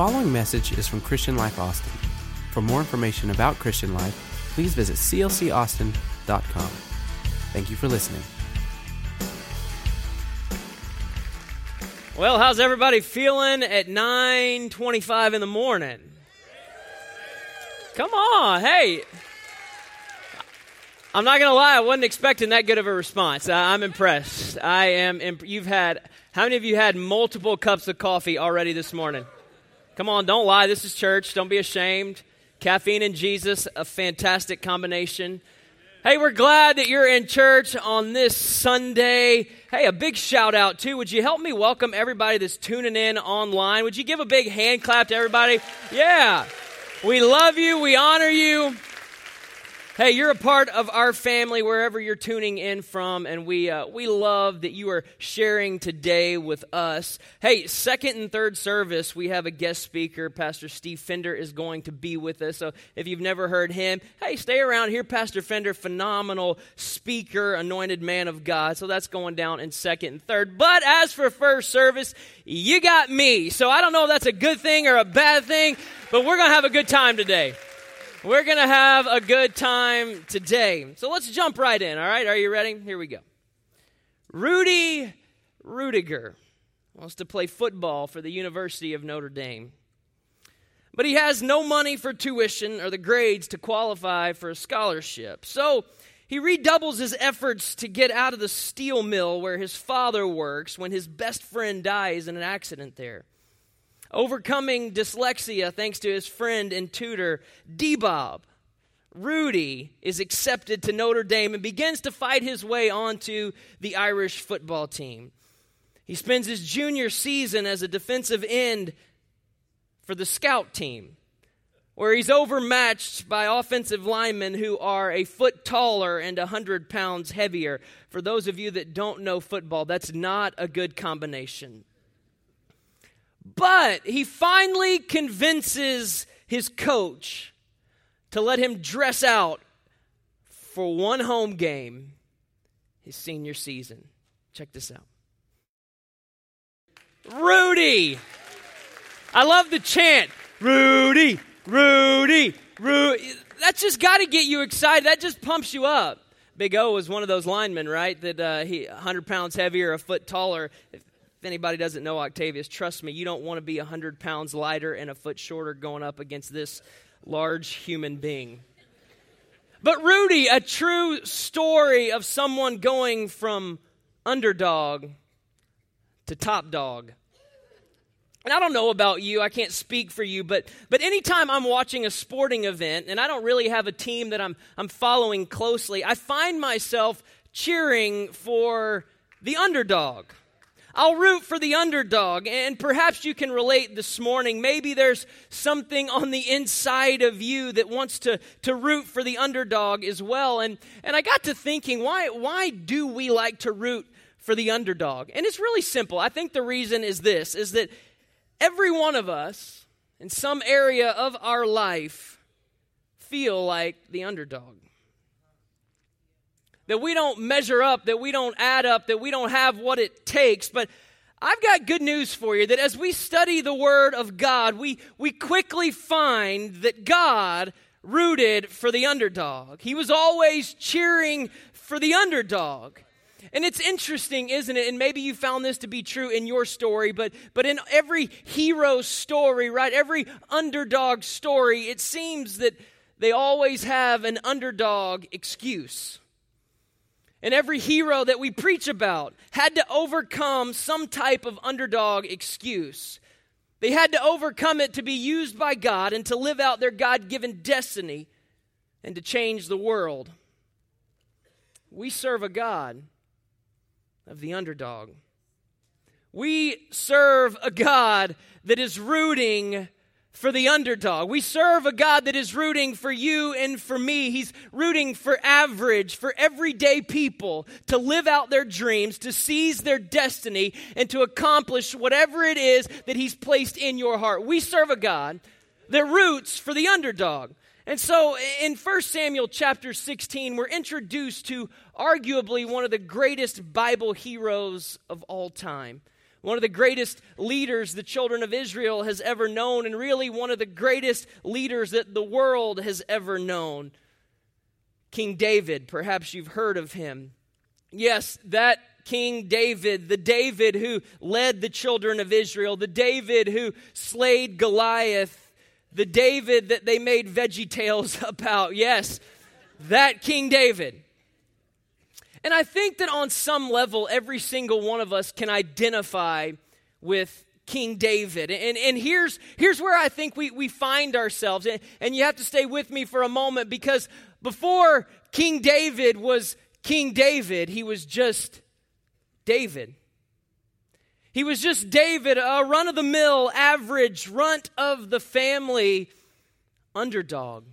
following message is from Christian Life Austin. For more information about Christian Life, please visit clcaustin.com. Thank you for listening. Well, how's everybody feeling at 9:25 in the morning? Come on, hey. I'm not going to lie, I wasn't expecting that good of a response. I, am impressed. I am imp- you've had how many of you had multiple cups of coffee already this morning? Come on, don't lie. This is church. Don't be ashamed. Caffeine and Jesus, a fantastic combination. Hey, we're glad that you're in church on this Sunday. Hey, a big shout out too. Would you help me welcome everybody that's tuning in online? Would you give a big hand clap to everybody? Yeah. We love you. We honor you. Hey, you're a part of our family wherever you're tuning in from, and we uh, we love that you are sharing today with us. Hey, second and third service, we have a guest speaker. Pastor Steve Fender is going to be with us. So if you've never heard him, hey, stay around here. Pastor Fender, phenomenal speaker, anointed man of God. So that's going down in second and third. But as for first service, you got me. So I don't know if that's a good thing or a bad thing, but we're gonna have a good time today. We're going to have a good time today. So let's jump right in, all right? Are you ready? Here we go. Rudy Ruettiger wants to play football for the University of Notre Dame. But he has no money for tuition or the grades to qualify for a scholarship. So he redoubles his efforts to get out of the steel mill where his father works when his best friend dies in an accident there overcoming dyslexia thanks to his friend and tutor, D Bob. Rudy is accepted to Notre Dame and begins to fight his way onto the Irish football team. He spends his junior season as a defensive end for the scout team, where he's overmatched by offensive linemen who are a foot taller and a 100 pounds heavier. For those of you that don't know football, that's not a good combination. But he finally convinces his coach to let him dress out for one home game his senior season. Check this out. Rudy! I love the chant. Rudy, Rudy, Rudy. That's just got to get you excited. That just pumps you up. Big O was one of those linemen, right? That uh, he 100 pounds heavier, a foot taller. If anybody doesn't know Octavius, trust me, you don't want to be 100 pounds lighter and a foot shorter going up against this large human being. But Rudy, a true story of someone going from underdog to top dog. And I don't know about you, I can't speak for you, but but anytime I'm watching a sporting event and I don't really have a team that I'm I'm following closely, I find myself cheering for the underdog. I'll root for the underdog. And perhaps you can relate this morning. Maybe there's something on the inside of you that wants to, to root for the underdog as well. And, and I got to thinking, why, why do we like to root for the underdog? And it's really simple. I think the reason is this, is that every one of us in some area of our life feel like the underdog that we don't measure up, that we don't add up, that we don't have what it takes. But I've got good news for you that as we study the Word of God, we, we quickly find that God rooted for the underdog. He was always cheering for the underdog. And it's interesting, isn't it? And maybe you found this to be true in your story, but, but in every hero story, right? Every underdog story, it seems that they always have an underdog excuse. And every hero that we preach about had to overcome some type of underdog excuse. They had to overcome it to be used by God and to live out their God given destiny and to change the world. We serve a God of the underdog. We serve a God that is rooting for the underdog. We serve a God that is rooting for you and for me. He's rooting for average, for everyday people to live out their dreams, to seize their destiny, and to accomplish whatever it is that He's placed in your heart. We serve a God that roots for the underdog. And so in 1 Samuel chapter 16, we're introduced to arguably one of the greatest Bible heroes of all time. One of the greatest leaders the children of Israel has ever known, and really one of the greatest leaders that the world has ever known. King David, perhaps you've heard of him. Yes, that King David, the David who led the children of Israel, the David who slayed Goliath, the David that they made VeggieTales about. Yes, that King David. And I think that on some level, every single one of us can identify with King David. And, and here's, here's where I think we, we find ourselves. And, and you have to stay with me for a moment because before King David was King David, he was just David. He was just David, a run of the mill, average, runt of the family underdog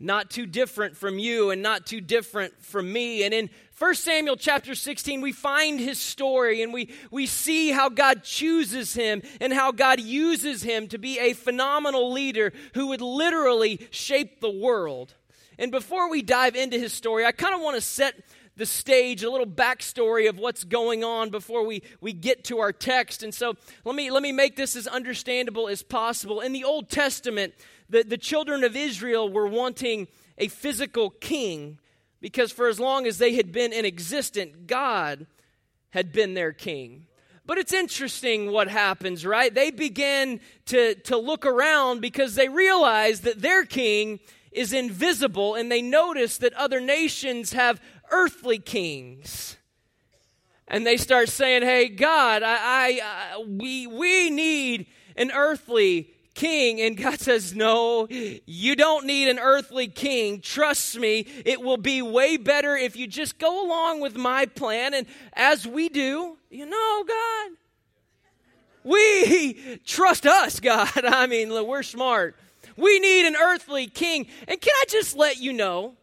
not too different from you and not too different from me. And in 1 Samuel chapter 16, we find his story and we, we see how God chooses him and how God uses him to be a phenomenal leader who would literally shape the world. And before we dive into his story, I kind of want to set the stage, a little backstory of what's going on before we, we get to our text. And so let me, let me make this as understandable as possible. In the Old Testament, the, the children of Israel were wanting a physical king because for as long as they had been in existence, God had been their king. But it's interesting what happens, right? They begin to, to look around because they realize that their king is invisible and they notice that other nations have earthly kings. And they start saying, hey, God, I, I, I we, we need an earthly king. And God says, No, you don't need an earthly king. Trust me, it will be way better if you just go along with my plan. And as we do, you know, God, we trust us, God. I mean, we're smart. We need an earthly king. And can I just let you know?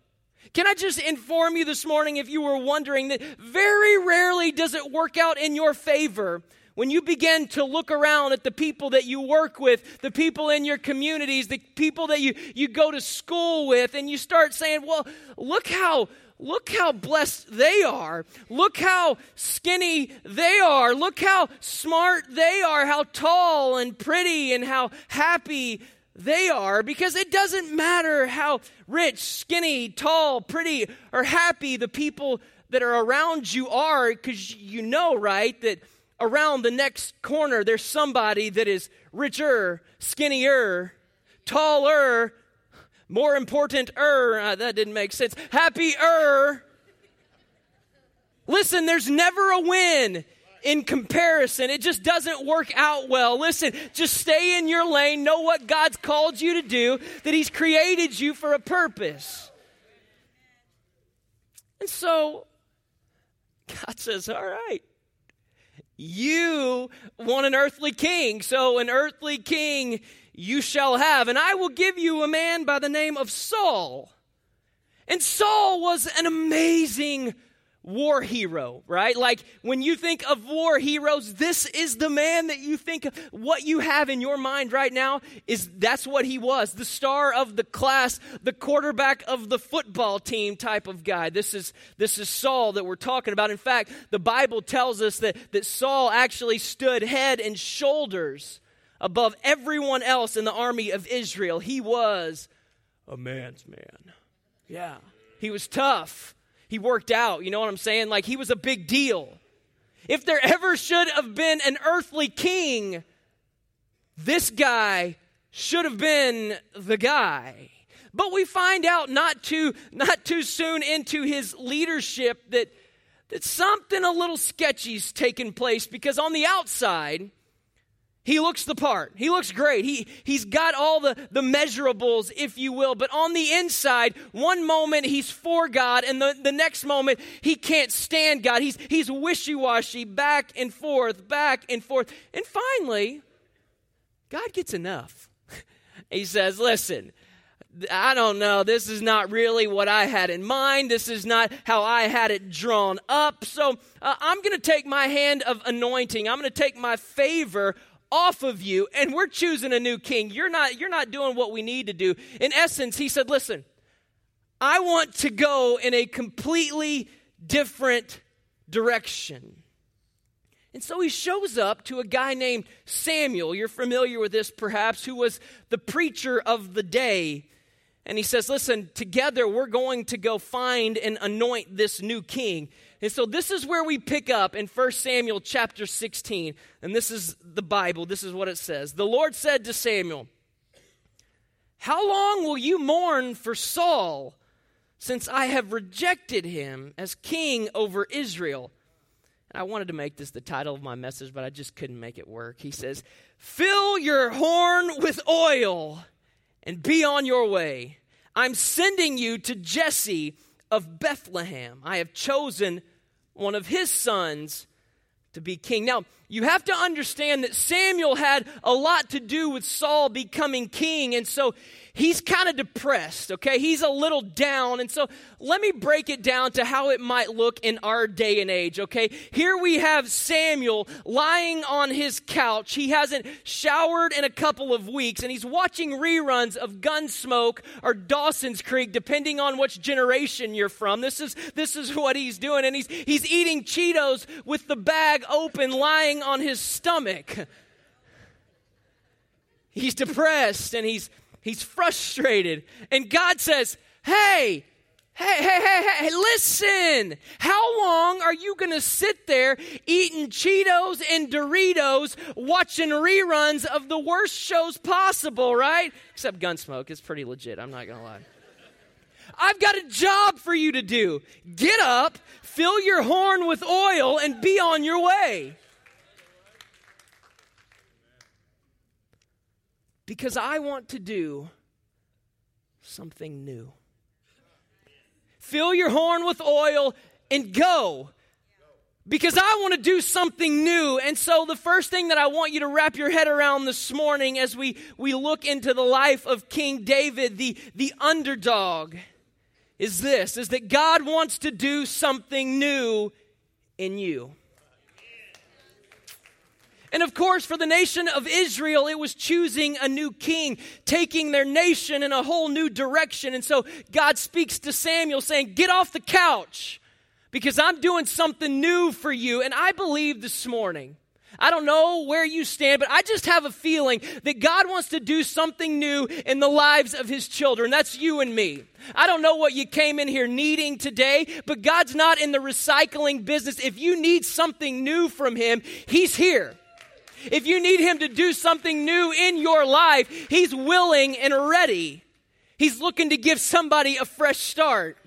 Can I just inform you this morning, if you were wondering, that very rarely does it work out in your favor when you begin to look around at the people that you work with, the people in your communities, the people that you, you go to school with, and you start saying, well, look how look how blessed they are. Look how skinny they are. Look how smart they are, how tall and pretty and how happy they are. Because it doesn't matter how rich, skinny, tall, pretty, or happy the people that are around you are, because you know, right, that around the next corner, there's somebody that is richer, skinnier, taller, more important er. Uh, that didn't make sense. Happier. Listen, there's never a win in comparison. It just doesn't work out well. Listen, just stay in your lane, know what God's called you to do, that He's created you for a purpose. And so, God says, All right, you want an earthly king, so an earthly king you shall have. And I will give you a man by the name of Saul. And Saul was an amazing war hero, right? Like when you think of war heroes, this is the man that you think of. What you have in your mind right now is that's what he was the star of the class, the quarterback of the football team type of guy. This is, this is Saul that we're talking about. In fact, the Bible tells us that, that Saul actually stood head and shoulders above everyone else in the army of Israel. He was a man's man. Yeah. He was tough he worked out. You know what I'm saying? Like he was a big deal. If there ever should have been an earthly king, this guy should have been the guy. But we find out not too not too soon into his leadership that that something a little sketchy's taken place because on the outside he looks the part. He looks great. He, he's got all the, the measurables, if you will. But on the inside, one moment he's for God, and the, the next moment he can't stand God. He's, he's wishy washy, back and forth, back and forth. And finally, God gets enough. he says, Listen, I don't know. This is not really what I had in mind. This is not how I had it drawn up. So uh, I'm going to take my hand of anointing. I'm going to take my favor off of you and we're choosing a new king. You're not you're not doing what we need to do. In essence, he said, "Listen, I want to go in a completely different direction." And so he shows up to a guy named Samuel. You're familiar with this perhaps, who was the preacher of the day. And he says, Listen, together we're going to go find and anoint this new king. And so this is where we pick up in 1 Samuel chapter 16. And this is the Bible. This is what it says. The Lord said to Samuel, How long will you mourn for Saul, since I have rejected him as king over Israel? I wanted to make this the title of my message, but I just couldn't make it work. He says, Fill your horn with oil and be on your way. I'm sending you to Jesse of Bethlehem. I have chosen one of his sons to be king. Now, you have to understand that Samuel had a lot to do with Saul becoming king, and so he's kind of depressed, okay? He's a little down. And so let me break it down to how it might look in our day and age, okay? Here we have Samuel lying on his couch. He hasn't showered in a couple of weeks, and he's watching reruns of Gunsmoke or Dawson's Creek, depending on which generation you're from. This is, this is what he's doing. And he's, he's eating Cheetos with the bag open, lying on his stomach. He's depressed and he's He's frustrated. And God says, Hey, Hey, hey, hey, hey, listen. How long are you going to sit there eating Cheetos and Doritos, watching reruns of the worst shows possible, right? Except Gunsmoke. It's pretty legit. I'm not going to lie. I've got a job for you to do. Get up, fill your horn with oil, and be on your way. Because I want to do something new. Fill your horn with oil and go because I want to do something new. And so, the first thing that I want you to wrap your head around this morning as we, we look into the life of King David, the, the underdog, is this is that God wants to do something new in you. And of course, for the nation of Israel, it was choosing a new king, taking their nation in a whole new direction. And so God speaks to Samuel saying, Get off the couch because I'm doing something new for you. And I believe this morning, I don't know where you stand, but I just have a feeling that God wants to do something new in the lives of His children. That's you and me. I don't know what you came in here needing today, but God's not in the recycling business. If you need something new from Him, He's here. If you need Him to do something new in your life, He's willing and ready. He's looking to give somebody a fresh start.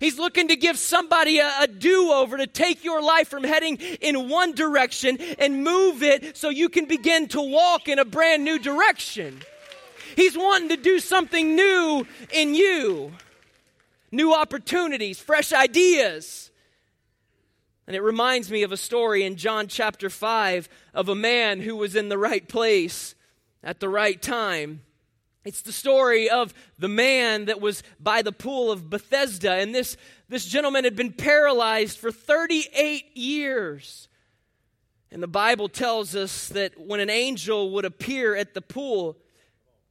He's looking to give somebody a, a do over to take your life from heading in one direction and move it so you can begin to walk in a brand new direction. He's wanting to do something new in you new opportunities, fresh ideas. And it reminds me of a story in John chapter 5 of a man who was in the right place at the right time. It's the story of the man that was by the pool of Bethesda. And this, this gentleman had been paralyzed for 38 years. And the Bible tells us that when an angel would appear at the pool,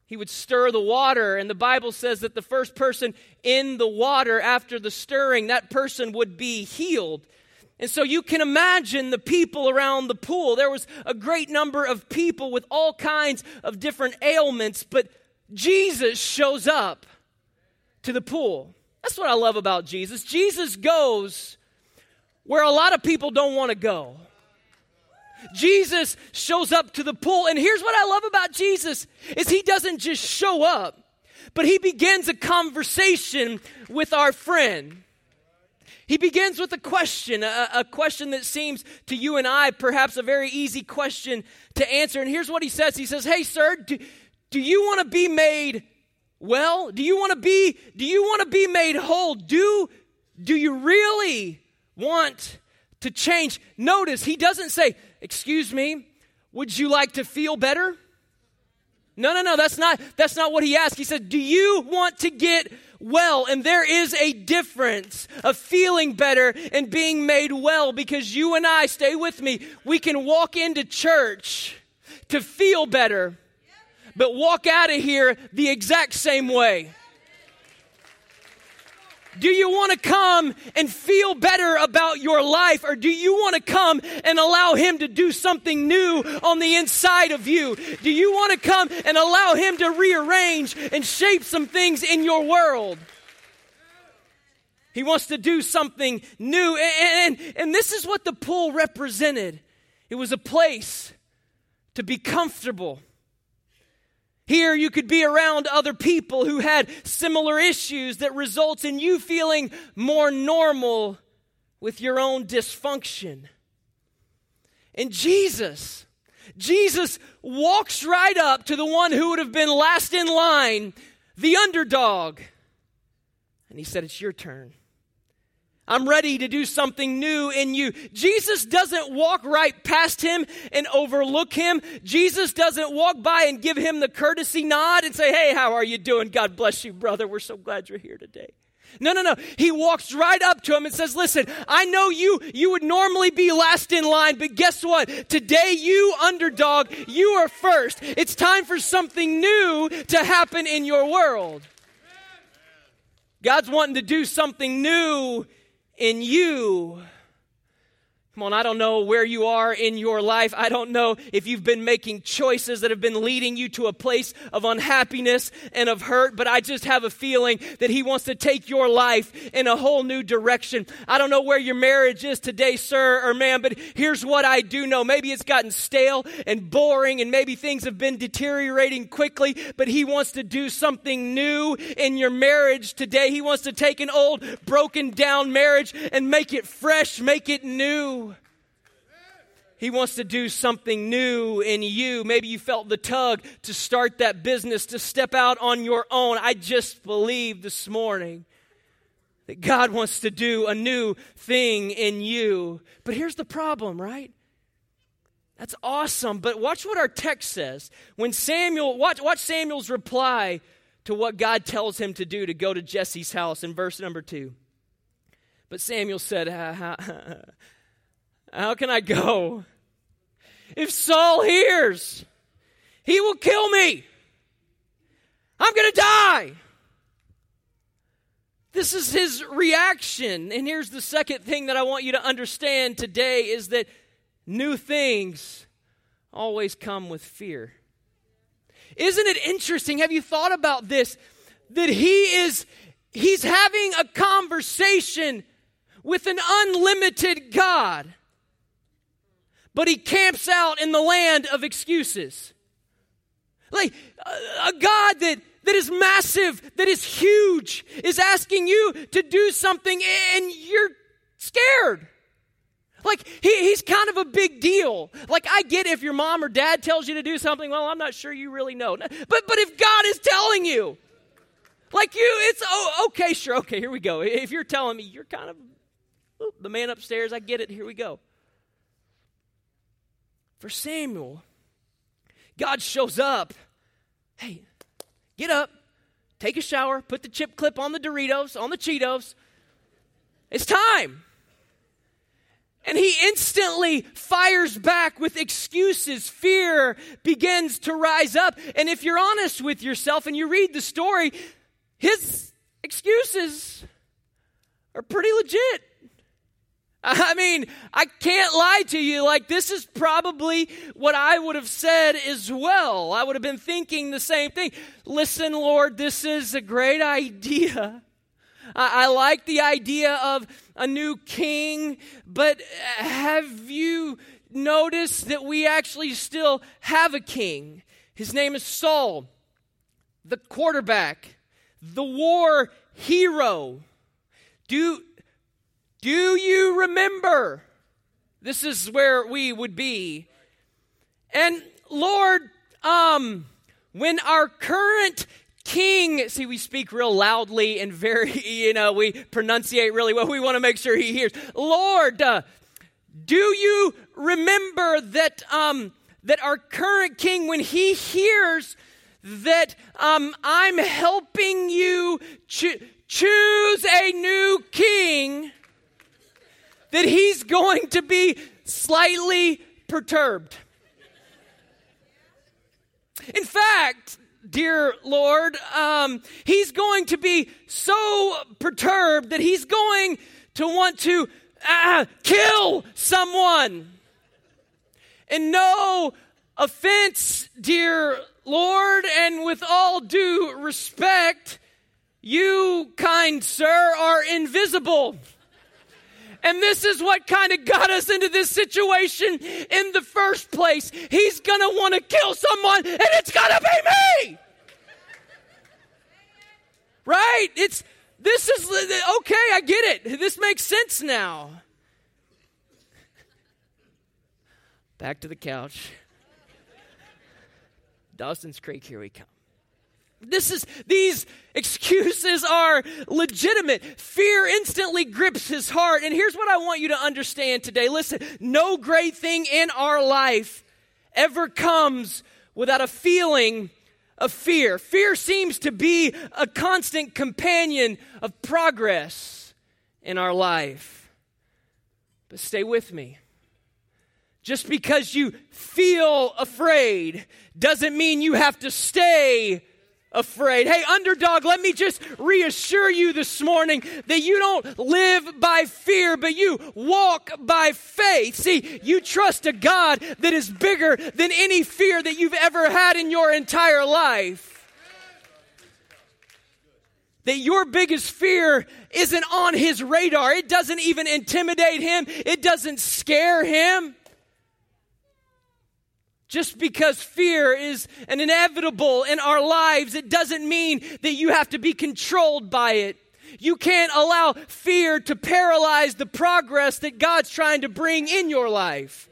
he would stir the water. And the Bible says that the first person in the water after the stirring, that person would be healed. And so you can imagine the people around the pool. There was a great number of people with all kinds of different ailments, but Jesus shows up to the pool. That's what I love about Jesus. Jesus goes where a lot of people don't want to go. Jesus shows up to the pool and here's what I love about Jesus is he doesn't just show up, but he begins a conversation with our friend. He begins with a question, a, a, question that seems to you and I perhaps a very easy question to answer. And here's what he says He says, Hey, sir, do, do you want to be made well? Do you want to be, do you want to be made whole? Do, do you really want to change? Notice he doesn't say, Excuse me, would you like to feel better? No, no, no, that's not, that's not what he asked. He said, Do you want to get well. And there is a difference of feeling better and being made well because you and I, stay with me, we can walk into church to feel better, but walk out of here the exact same way. Do you want to come and feel better about your life, or do you want to come and allow Him to do something new on the inside of you? Do you want to come and allow Him to rearrange and shape some things in your world? He wants to do something new. And, and, and, this is what the pool represented it was a place to be comfortable. Here, you could be around other people who had similar issues that results in you feeling more normal with your own dysfunction. And Jesus, Jesus walks right up to the one who would have been last in line, the underdog. And he said, It's your turn. I'm ready to do something new in you. Jesus doesn't walk right past him and overlook him. Jesus doesn't walk by and give him the courtesy nod and say, Hey, how are you doing? God bless you, brother. We're so glad you're here today. No, no, no. He walks right up to him and says, Listen, I know you, you would normally be last in line, but guess what? Today, you underdog, you are first. It's time for something new to happen in your world. God's wanting to do something new in you. Come on, I don't know where you are in your life. I don't know if you've been making choices that have been leading you to a place of unhappiness and of hurt, but I just have a feeling that He wants to take your life in a whole new direction. I don't know where your marriage is today, sir or ma'am, but here's what I do know. Maybe it's gotten stale and boring, and maybe things have been deteriorating quickly, but He wants to do something new in your marriage today. He wants to take an old, broken down marriage and make it fresh, make it new. He wants to do something new in you. Maybe you felt the tug to start that business, to step out on your own. I just believe this morning that God wants to do a new thing in you. But here's the problem, right? That's awesome. But watch what our text says. When Samuel, watch, watch Samuel's reply to what God tells him to do to go to Jesse's house in verse number two. But Samuel said, How can I go? If Saul hears, he will kill me. I'm going to die. This is his reaction. And here's the second thing that I want you to understand today is that new things always come with fear. Isn't it interesting? Have you thought about this? That he is he's having a conversation with an unlimited God but he camps out in the land of excuses. Like a God that, that is massive, that is huge, is asking you to do something and you're scared. Like he, he's kind of a big deal. Like I get if your mom or dad tells you to do something, well, I'm not sure you really know. But but if God is telling you, like you, it's oh okay, sure, okay, here we go. If you're telling me you're kind of the man upstairs, I get it. Here we go for Samuel, God shows up. Hey, get up, take a shower, put the chip clip on the Doritos, on the Cheetos. It's time. And he instantly fires back with excuses. Fear begins to rise up. And if you're honest with yourself and you read the story, his excuses are pretty legit. I mean, I can't lie to you. Like, this is probably what I would have said as well. I would have been thinking the same thing. Listen, Lord, this is a great idea. I, I like the idea of a new king, but have you noticed that we actually still have a king? His name is Saul, the quarterback, the war hero. Do, do you remember? This is where we would be. And Lord, um, when our current king, see, we speak real loudly and very, you know, we pronunciate really well. We want to make sure he hears. Lord, uh, do you remember that, um, that our current king, when he hears that um, I'm helping you cho- choose a new king, that he's going to be slightly perturbed. In fact, dear Lord, um, he's going to be so perturbed that he's going to want to uh, kill someone. And no offense, dear Lord, and with all due respect, you, kind sir, are invisible. And this is what kind of got us into this situation in the first place. He's going to want to kill someone, and it's going to be me. Right? It's this is okay, I get it. This makes sense now. Back to the couch. Dawson's Creek, here we come. This is these excuses are legitimate. Fear instantly grips his heart. And here's what I want you to understand today. Listen, no great thing in our life ever comes without a feeling of fear. Fear seems to be a constant companion of progress in our life. But stay with me. Just because you feel afraid doesn't mean you have to stay afraid. Hey, underdog, let me just reassure you this morning that you don't live by fear, but you walk by faith. See, you trust a God that is bigger than any fear that you've ever had in your entire life that your biggest fear isn't on his radar. It doesn't even intimidate him, it doesn't scare him. Just because fear is an inevitable in our lives, it doesn't mean that you have to be controlled by it. You can't allow fear to paralyze the progress that God's trying to bring in your life.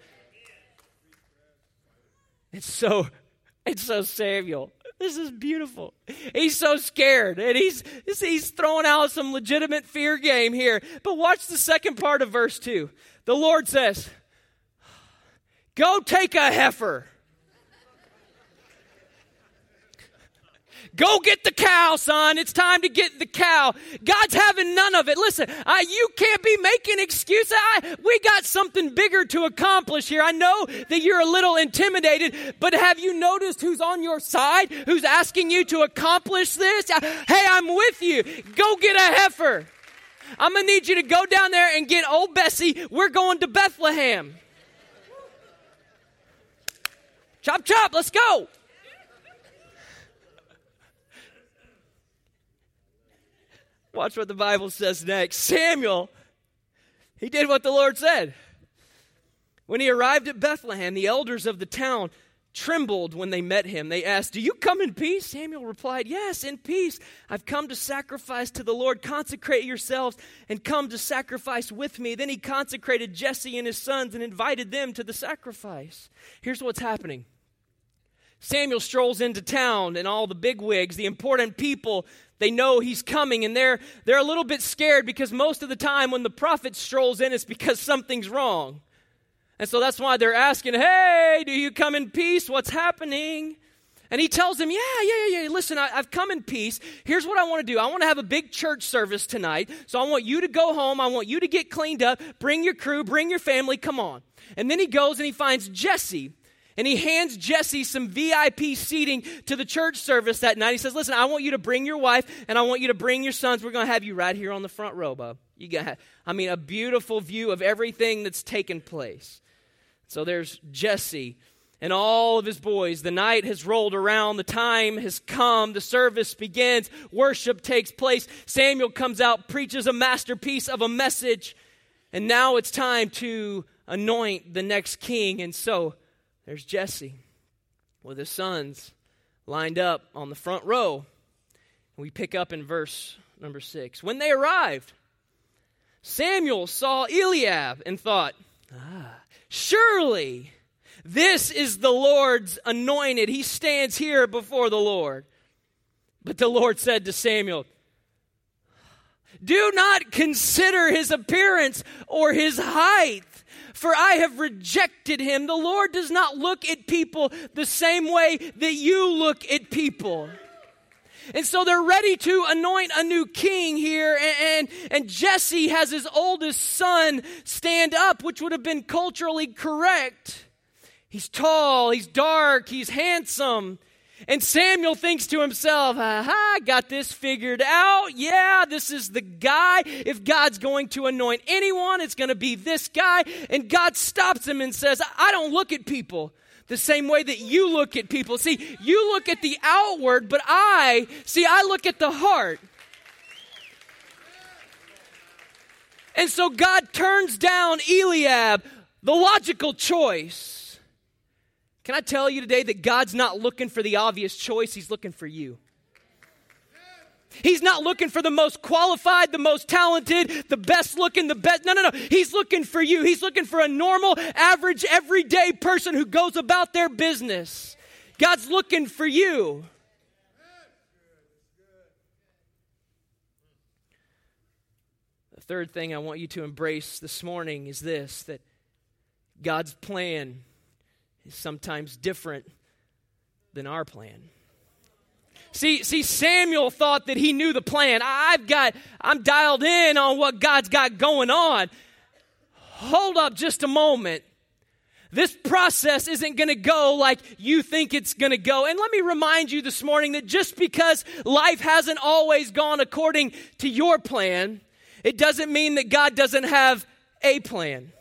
It's so, it's so Samuel. This is beautiful. He's so scared and he's, he's throwing out some legitimate fear game here. But watch the second part of verse 2. The Lord says, Go take a heifer. Go get the cow, son. It's time to get the cow. God's having none of it. Listen, uh, you can't be making excuses. I, we got something bigger to accomplish here. I know that you're a little intimidated, but have you noticed who's on your side? Who's asking you to accomplish this? Uh, hey, I'm with you. Go get a heifer. I'm going to need you to go down there and get old Bessie. We're going to Bethlehem. Chop, chop, let's go. Watch what the Bible says next. Samuel, he did what the Lord said. When he arrived at Bethlehem, the elders of the town trembled when they met him. They asked, Do you come in peace? Samuel replied, Yes, in peace. I've come to sacrifice to the Lord. Consecrate yourselves and come to sacrifice with me. Then he consecrated Jesse and his sons and invited them to the sacrifice. Here's what's happening Samuel strolls into town, and all the bigwigs, the important people, they know he's coming, and they're, they're a little bit scared because most of the time when the prophet strolls in, it's because something's wrong. And so that's why they're asking, Hey, do you come in peace? What's happening? And he tells them, Yeah, yeah, yeah. Listen, I, have come in peace. Here's what I want to do I want to have a big church service tonight. So I want you to go home. I want you to get cleaned up. Bring your crew, bring your family. Come on. And then he goes and he finds Jesse. And he hands Jesse some VIP seating to the church service that night. He says, Listen, I want you to bring your wife and I want you to bring your sons. We're going to have you right here on the front row, bub. You got, I mean, a beautiful view of everything that's taken place. So there's Jesse and all of his boys. The night has rolled around, the time has come, the service begins, worship takes place. Samuel comes out, preaches a masterpiece of a message, and now it's time to anoint the next king. And so there's Jesse with his sons lined up on the front row. We pick up in verse number six. When they arrived, Samuel saw Eliab and thought, ah, surely this is the Lord's anointed. He stands here before the Lord. But the Lord said to Samuel, Do not consider his appearance or his height, for I have rejected him. The Lord does not look at people the same way that you look at people. And so they're ready to anoint a new king here. And, and, and, Jesse has his oldest son stand up, which would have been culturally correct. He's tall, he's dark, he's handsome. And Samuel thinks to himself, aha, got this figured out. Yeah, this is the guy. If God's going to anoint anyone, it's going to be this guy. And God stops him and says, I don't look at people the same way that you look at people. See, you look at the outward, but I, see, I look at the heart. And so God turns down Eliab, the logical choice can I tell you today that God's not looking for the obvious choice, He's looking for you. He's not looking for the most qualified, the most talented, the best looking, the best. No, no, no. He's looking for you. He's looking for a normal, average, everyday person who goes about their business. God's looking for you. The third thing I want you to embrace this morning is this that God's plan is sometimes different than our plan. See, see, Samuel thought that he knew the plan. I've got, I'm dialed in on what God's got going on. Hold up just a moment. This process isn't going to go like you think it's going to go. And let me remind you this morning that just because life hasn't always gone according to your plan, it doesn't mean that God doesn't have a plan.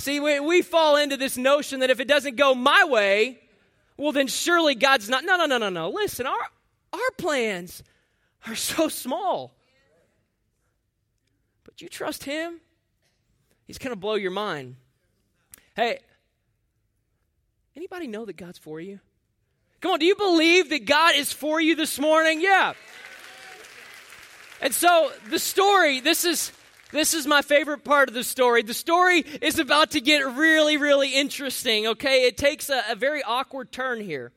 See, we, we fall into this notion that if it doesn't go my way, well, then surely God's not. No, no, no, no, no. Listen, our, our plans are so small. But you trust Him, He's going to blow your mind. Hey, anybody know that God's for you? Come on, do you believe that God is for you this morning? Yeah. And so the story, this is this is my favorite part of the story. The story is about to get really, really interesting, okay? It takes a, a very awkward turn here.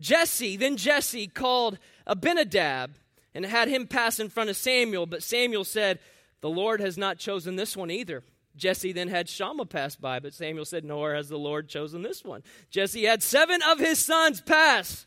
Jesse, then Jesse called Abinadab and had him pass in front of Samuel, but Samuel said, The Lord has not chosen this one either. Jesse then had Shammah pass by, but Samuel said, Nor has the Lord chosen this one. Jesse had seven of his sons pass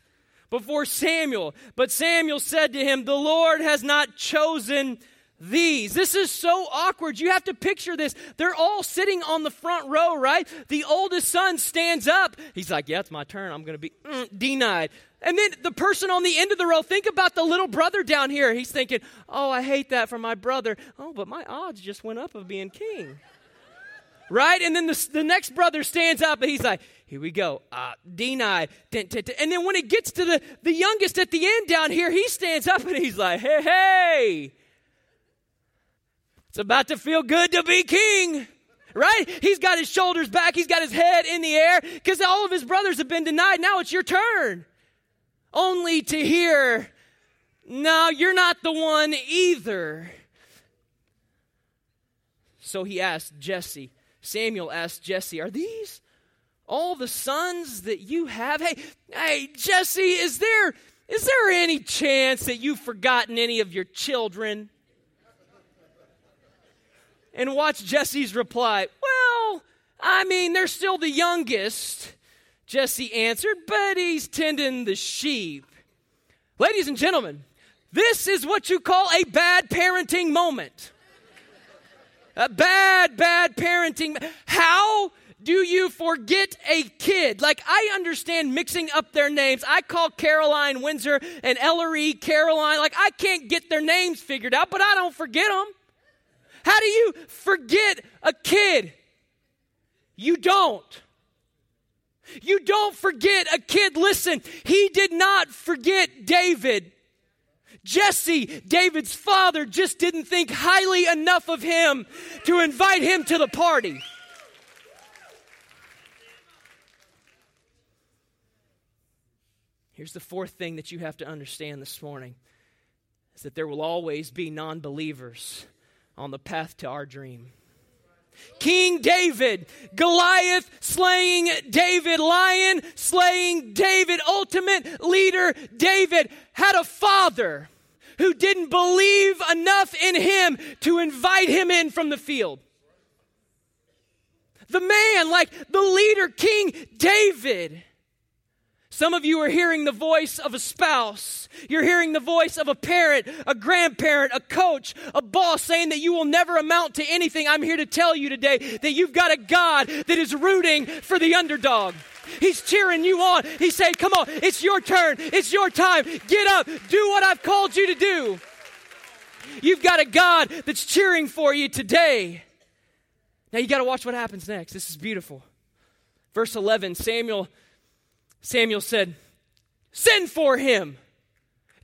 before Samuel, but Samuel said to him, The Lord has not chosen these. This is so awkward. You have to picture this. They're all sitting on the front row, right? The oldest son stands up. He's like, Yeah, it's my turn. I'm going to be mm, denied. And then the person on the end of the row, think about the little brother down here. He's thinking, Oh, I hate that for my brother. Oh, but my odds just went up of being king. right? And then the, the next brother stands up and he's like, Here we go. Uh, denied. And then when it gets to the, the youngest at the end down here, he stands up and he's like, Hey, hey. It's about to feel good to be king. Right? He's got his shoulders back, he's got his head in the air because all of his brothers have been denied. Now it's your turn. Only to hear, no, you're not the one either. So he asked Jesse, Samuel asked Jesse, Are these all the sons that you have? Hey, hey, Jesse, is there is there any chance that you've forgotten any of your children? And watch Jesse's reply. Well, I mean, they're still the youngest, Jesse answered, but he's tending the sheep. Ladies and gentlemen, this is what you call a bad parenting moment. A bad, bad parenting. How do you forget a kid? Like, I understand mixing up their names. I call Caroline Windsor and Ellery Caroline. Like, I can't get their names figured out, but I don't forget them. How do you forget a kid? You don't. You don't forget a kid. Listen, he did not forget David. Jesse, David's father, just didn't think highly enough of him to invite him to the party. Here's the fourth thing that you have to understand this morning is that there will always be non believers on the path to our dream. King David, Goliath slaying David, lion slaying David, ultimate leader David had a father who didn't believe enough in him to invite him in from the field. The man, like the leader, King David, some of you are hearing the voice of a spouse. You're hearing the voice of a parent, a grandparent, a coach, a boss saying that you will never amount to anything. I'm here to tell you today that you've got a God that is rooting for the underdog. He's cheering you on. He's saying, Come on, it's your turn. It's your time. Get up. Do what I've called you to do. You've got a God that's cheering for you today. Now you got to watch what happens next. This is beautiful. Verse 11 Samuel, Samuel said, Send for him.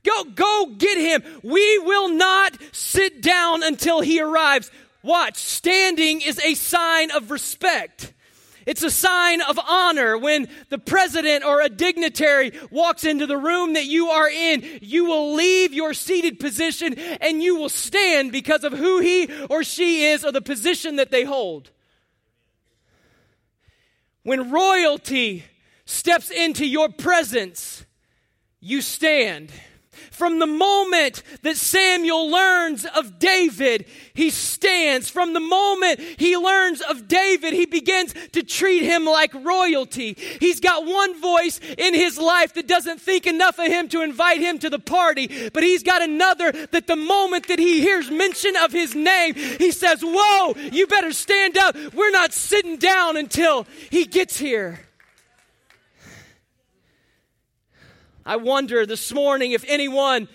Go, go get him. We will not sit down until he arrives. Watch, standing is a sign of respect. It's a sign of honor when the president or a dignitary walks into the room that you are in. You will leave your seated position and you will stand because of who he or she is or the position that they hold. When royalty steps into your presence, you stand. From the moment that Samuel learns of David, he stands. From the moment he learns of David, he begins to treat him like royalty. He's got one voice in his life that doesn't think enough of him to invite him to the party, but he's got another that the moment that he hears mention of his name, he says, Whoa, you better stand up. We're not sitting down until he gets here. I wonder this morning if anyone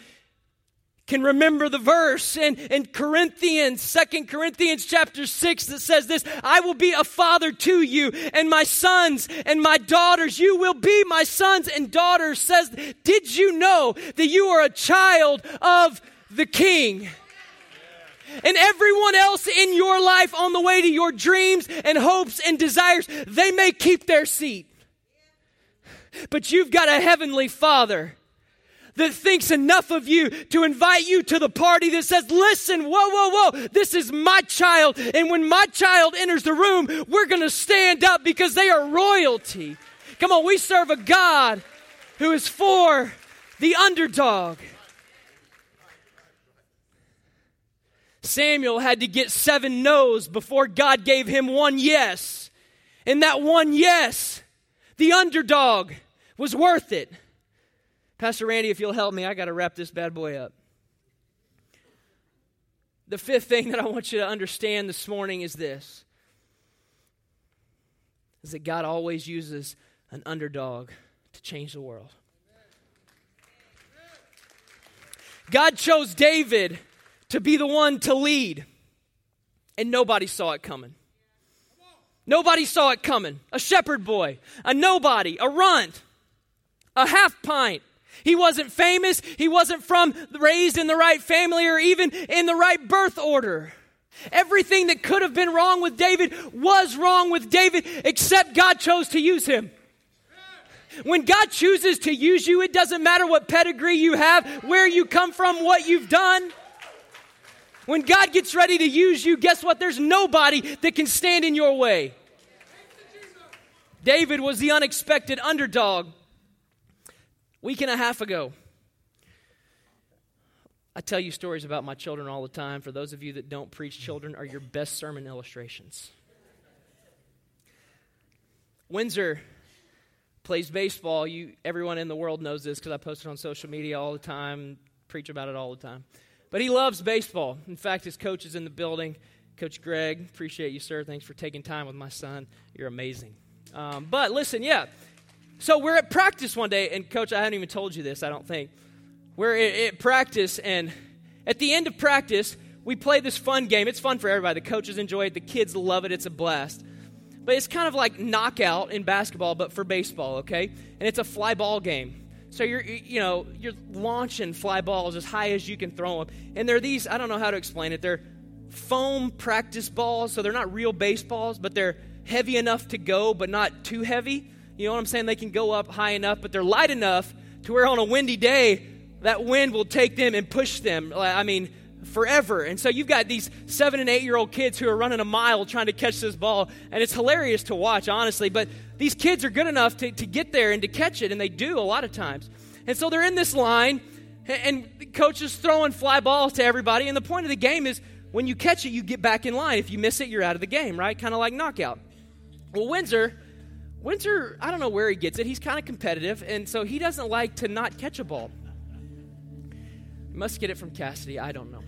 can remember the verse in, in Corinthians, Second Corinthians chapter 6 that says this, I will be a father to you and my sons and my daughters. You will be my sons and daughters says, did you know that you are a child of the king? and everyone else in your life on the way to your dreams and hopes and desires, they may keep their seat. But you've got a heavenly Father that thinks enough of you to invite you to the party that says, listen, whoa, whoa, whoa, this is my child. And when my child enters the room, we're going to stand up because they are royalty. Come on, we serve a God who is for the underdog. Samuel had to get seven no's before God gave him one yes. And that one yes, the underdog, was worth it. Pastor Randy, if you'll help me, I got to wrap this bad boy up. The fifth thing that I want you to understand this morning is this is that God always uses an underdog to change the world. God chose David to be the one to lead, and nobody saw it coming. Nobody saw it coming. A shepherd boy, a nobody, a runt a half pint. He wasn't famous. He wasn't from raised in the right family or even in the right birth order. Everything that could have been wrong with David was wrong with David, except God chose to use him. When God chooses to use you, it doesn't matter what pedigree you have, where you come from, what you've done. When God gets ready to use you, guess what? There's nobody that can stand in your way. David was the unexpected underdog week and a half ago. I tell you stories about my children all the time. For those of you that don't preach, children are your best sermon illustrations. Windsor plays baseball. You, everyone in the world knows this because I post it on social media all the time, preach about it all the time. But he loves baseball. In fact, his coach is in the building. Coach Greg, appreciate you, sir. Thanks for taking time with my son. You're amazing. Um, but listen, yeah, so we're at practice one day, and coach, I haven't even told you this, I don't think. We're at, practice, and at the end of practice, we play this fun game. It's fun for everybody. The coaches enjoy it, the kids love it, it's a blast. But it's kind of like knockout in basketball, but for baseball, okay? And it's a fly ball game. So you're, you know, you're launching fly balls as high as you can throw them. And they're these, I don't know how to explain it. They're foam practice balls, so they're not real baseballs, but they're heavy enough to go, but not too heavy. You know what I'm saying? They can go up high enough, but they're light enough to where on a windy day, that wind will take them and push them. Uh, I mean, forever. And so you've got these seven and eight year old kids who are running a mile trying to catch this ball, and it's hilarious to watch, honestly. But these kids are good enough to, to get there and to catch it, and they do a lot of times. And so they're in this line, and coach is throwing fly balls to everybody. And the point of the game is when you catch it, you get back in line. If you miss it, you're out of the game, right? Kind of like knockout. Well, Windsor Windsor, I don't know where he gets it. He's kind of competitive, and so he doesn't like to not catch a ball. Must get it from Cassidy. I don't know.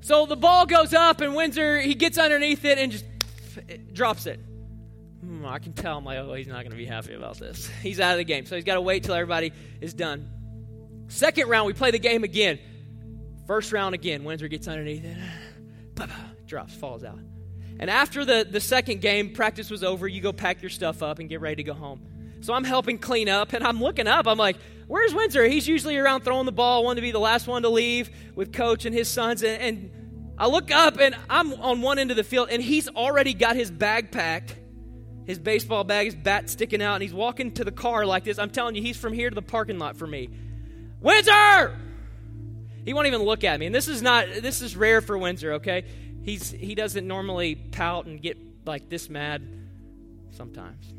So the ball goes up, and Windsor, he gets underneath it and just it drops it. hmm, I can tell. I'm like, oh, he's not going to be happy about this. He's out of the game. So he's got to wait till everybody is done. Second round, we play the game again. First round again, Windsor gets underneath it, drops, falls out. And after the, the second game, practice was over, you go pack your stuff up and get ready to go home. So I'm helping clean up, and I'm looking up. I'm like, where's Windsor? He's usually around throwing the ball, wanting to be the last one to leave with coach and his sons. And, and I look up, and I'm on one end of the field, and he's already got his bag packed, his baseball bag, his bat sticking out, and he's walking to the car like this. I'm telling you, he's from here to the parking lot for me. Windsor! He won't even look at me. And this is not this is rare for Windsor, okay? He's he doesn't normally pout and get like this mad sometimes.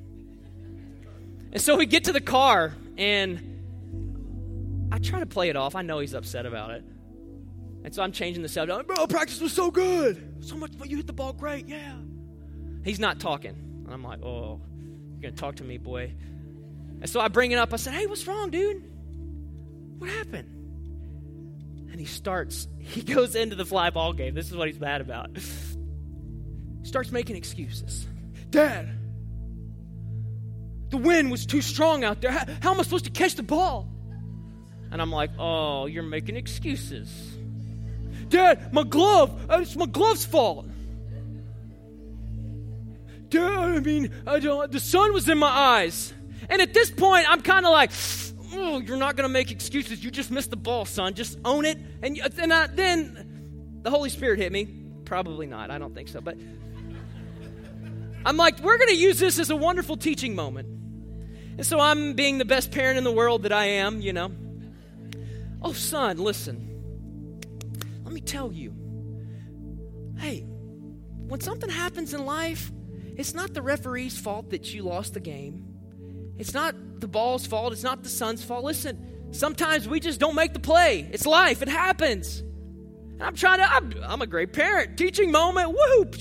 And so we get to the car and I try to play it off. I know he's upset about it. And so I'm changing the subject. Bro, practice was so good. So much, but you hit the ball great. Yeah. He's not talking. And I'm like, oh, you're going to talk to me, boy. And so I bring it up. I said, hey, what's wrong, dude? What happened? And he starts, he goes into the fly ball game. This is what he's mad about. Starts making excuses. Dad, the wind was too strong out there. How, how am I supposed to catch the ball? And I'm like, oh, you're making excuses. Dad, my glove, uh, it's my glove's fault. Dad, I mean, I don't, the sun was in my eyes. And at this point, I'm kind of like, oh, you're not going to make excuses. You just missed the ball, son. Just own it. And, and I, then the Holy Spirit hit me. Probably not. I don't think so. But I'm like, we're going to use this as a wonderful teaching moment. And so I'm being the best parent in the world that I am, you know. Oh, son, listen. Let me tell you. Hey, when something happens in life, it's not the referee's fault that you lost the game. It's not the ball's fault. It's not the sun's fault. Listen, sometimes we just don't make the play. It's life. It happens. And I'm trying to, I'm, I'm a great parent. Teaching moment, whoop.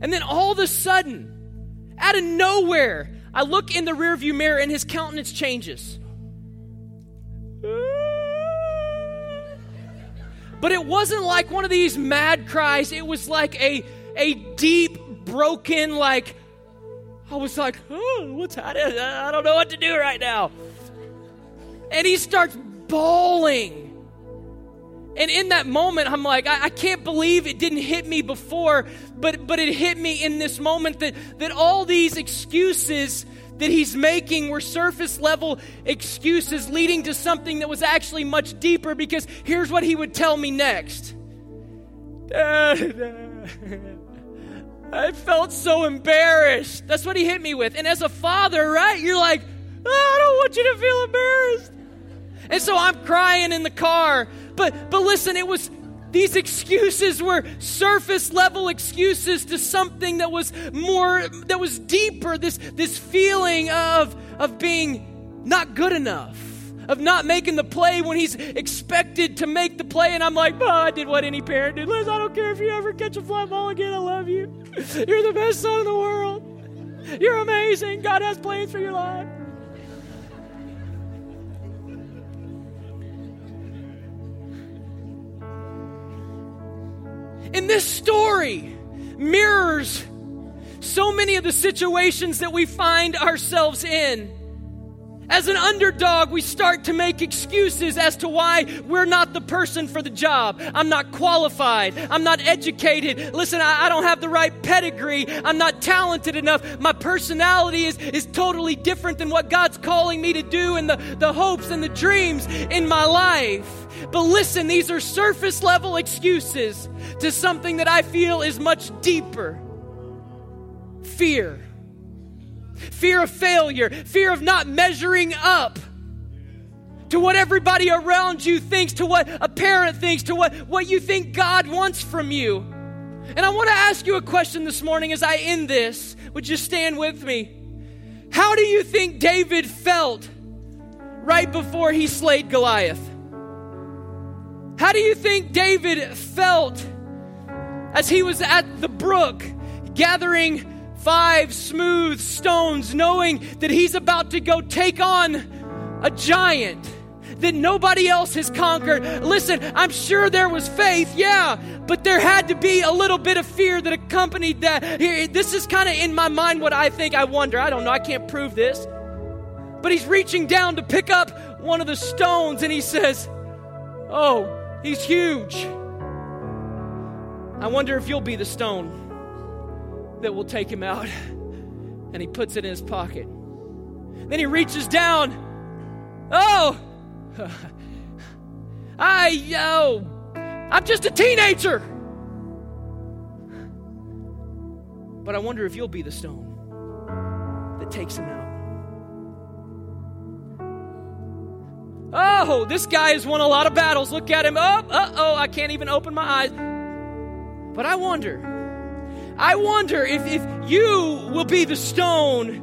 And then all of a sudden, out of nowhere, I look in the rearview mirror and his countenance changes. But it wasn't like one of these mad cries. It was like a, a deep, broken, like, I was like, oh, what's happening? I don't know what to do right now. And he starts bawling. And in that moment, I'm like, I, I, can't believe it didn't hit me before, but, but it hit me in this moment that, that all these excuses that he's making were surface level excuses leading to something that was actually much deeper because here's what he would tell me next. I felt so embarrassed. That's what he hit me with. And as a father, right, you're like, oh, I don't want you to feel embarrassed. And so I'm crying in the car. But but listen, it was these excuses were surface level excuses to something that was more that was deeper, this this feeling of of being not good enough of not making the play when he's expected to make the play. And I'm like, oh, I did what any parent did. Liz, I don't care if you ever catch a fly ball again. I love you. You're the best son in the world. You're amazing. God has plans for your life. And this story mirrors so many of the situations that we find ourselves in. As an underdog, we start to make excuses as to why we're not the person for the job. I'm not qualified. I'm not educated. Listen, I, I, don't have the right pedigree. I'm not talented enough. My personality is, is totally different than what God's calling me to do and the, the hopes and the dreams in my life. But listen, these are surface level excuses to something that I feel is much deeper fear fear of failure, fear of not measuring up to what everybody around you thinks, to what a parent thinks, to what, what you think God wants from you. And I want to ask you a question this morning as I end this. Would you stand with me? How do you think David felt right before he slayed Goliath? How do you think David felt as he was at the brook gathering five smooth stones, knowing that he's about to go take on a giant, that nobody else has conquered. Listen, I'm sure there was faith, yeah, but there had to be a little bit of fear that accompanied that. This is kind of in my mind what I think. I wonder. I don't know. I can't prove this. But he's reaching down to pick up one of the stones and he says, Oh, he's huge. I wonder if you'll be the stone that will take him out. And he puts it in his pocket. Then he reaches down. Oh, I, yo, I'm just a teenager. But I wonder if you'll be the stone that takes him out. Oh, this guy has won a lot of battles. Look at him. Oh, uh oh, I can't even open my eyes. But I wonder, I wonder if, if you will be the stone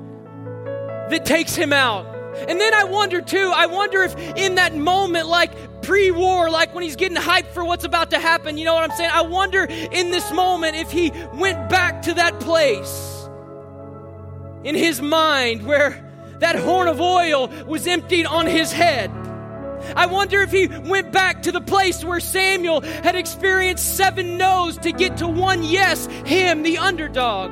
that takes him out. And then I wonder too, I wonder if in that moment, like pre war, like when he's getting hyped for what's about to happen, you know what I'm saying? I wonder in this moment if he went back to that place in his mind where that horn of oil was emptied on his head I wonder if he went back to the place where Samuel had experienced seven no's to get to one yes, him, the underdog.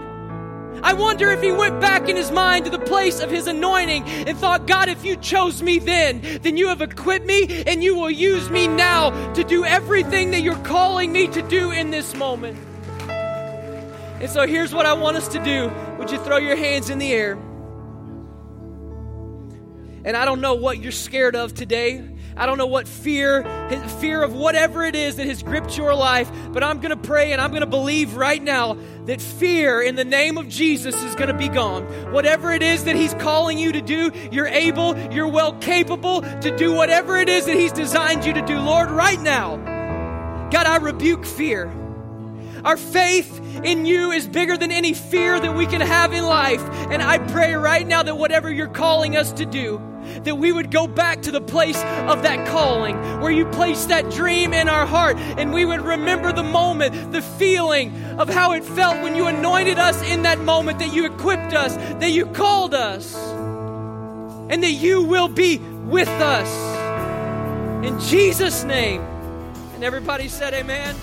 I wonder if he went back in his mind to the place of his anointing and thought, God, if you chose me then, then you have equipped me and you will use me now to do everything that you're calling me to do in this moment. And so here's what I want us to do. Would you throw your hands in the air? And I don't know what you're scared of today. I don't know what fear, fear of whatever it is that has gripped your life, but I'm going to pray and I'm going to believe right now that fear in the name of Jesus is going to be gone. Whatever it is that He's calling you to do, you're able, you're well capable to do whatever it is that He's designed you to do. Lord, right now, God, I rebuke fear. Our faith in you is bigger than any fear that we can have in life. And I pray right now that whatever you're calling us to do, that we would go back to the place of that calling where you placed that dream in our heart and we would remember the moment, the feeling of how it felt when you anointed us in that moment, that you equipped us, that you called us, and that you will be with us. In Jesus' name. And everybody said, Amen.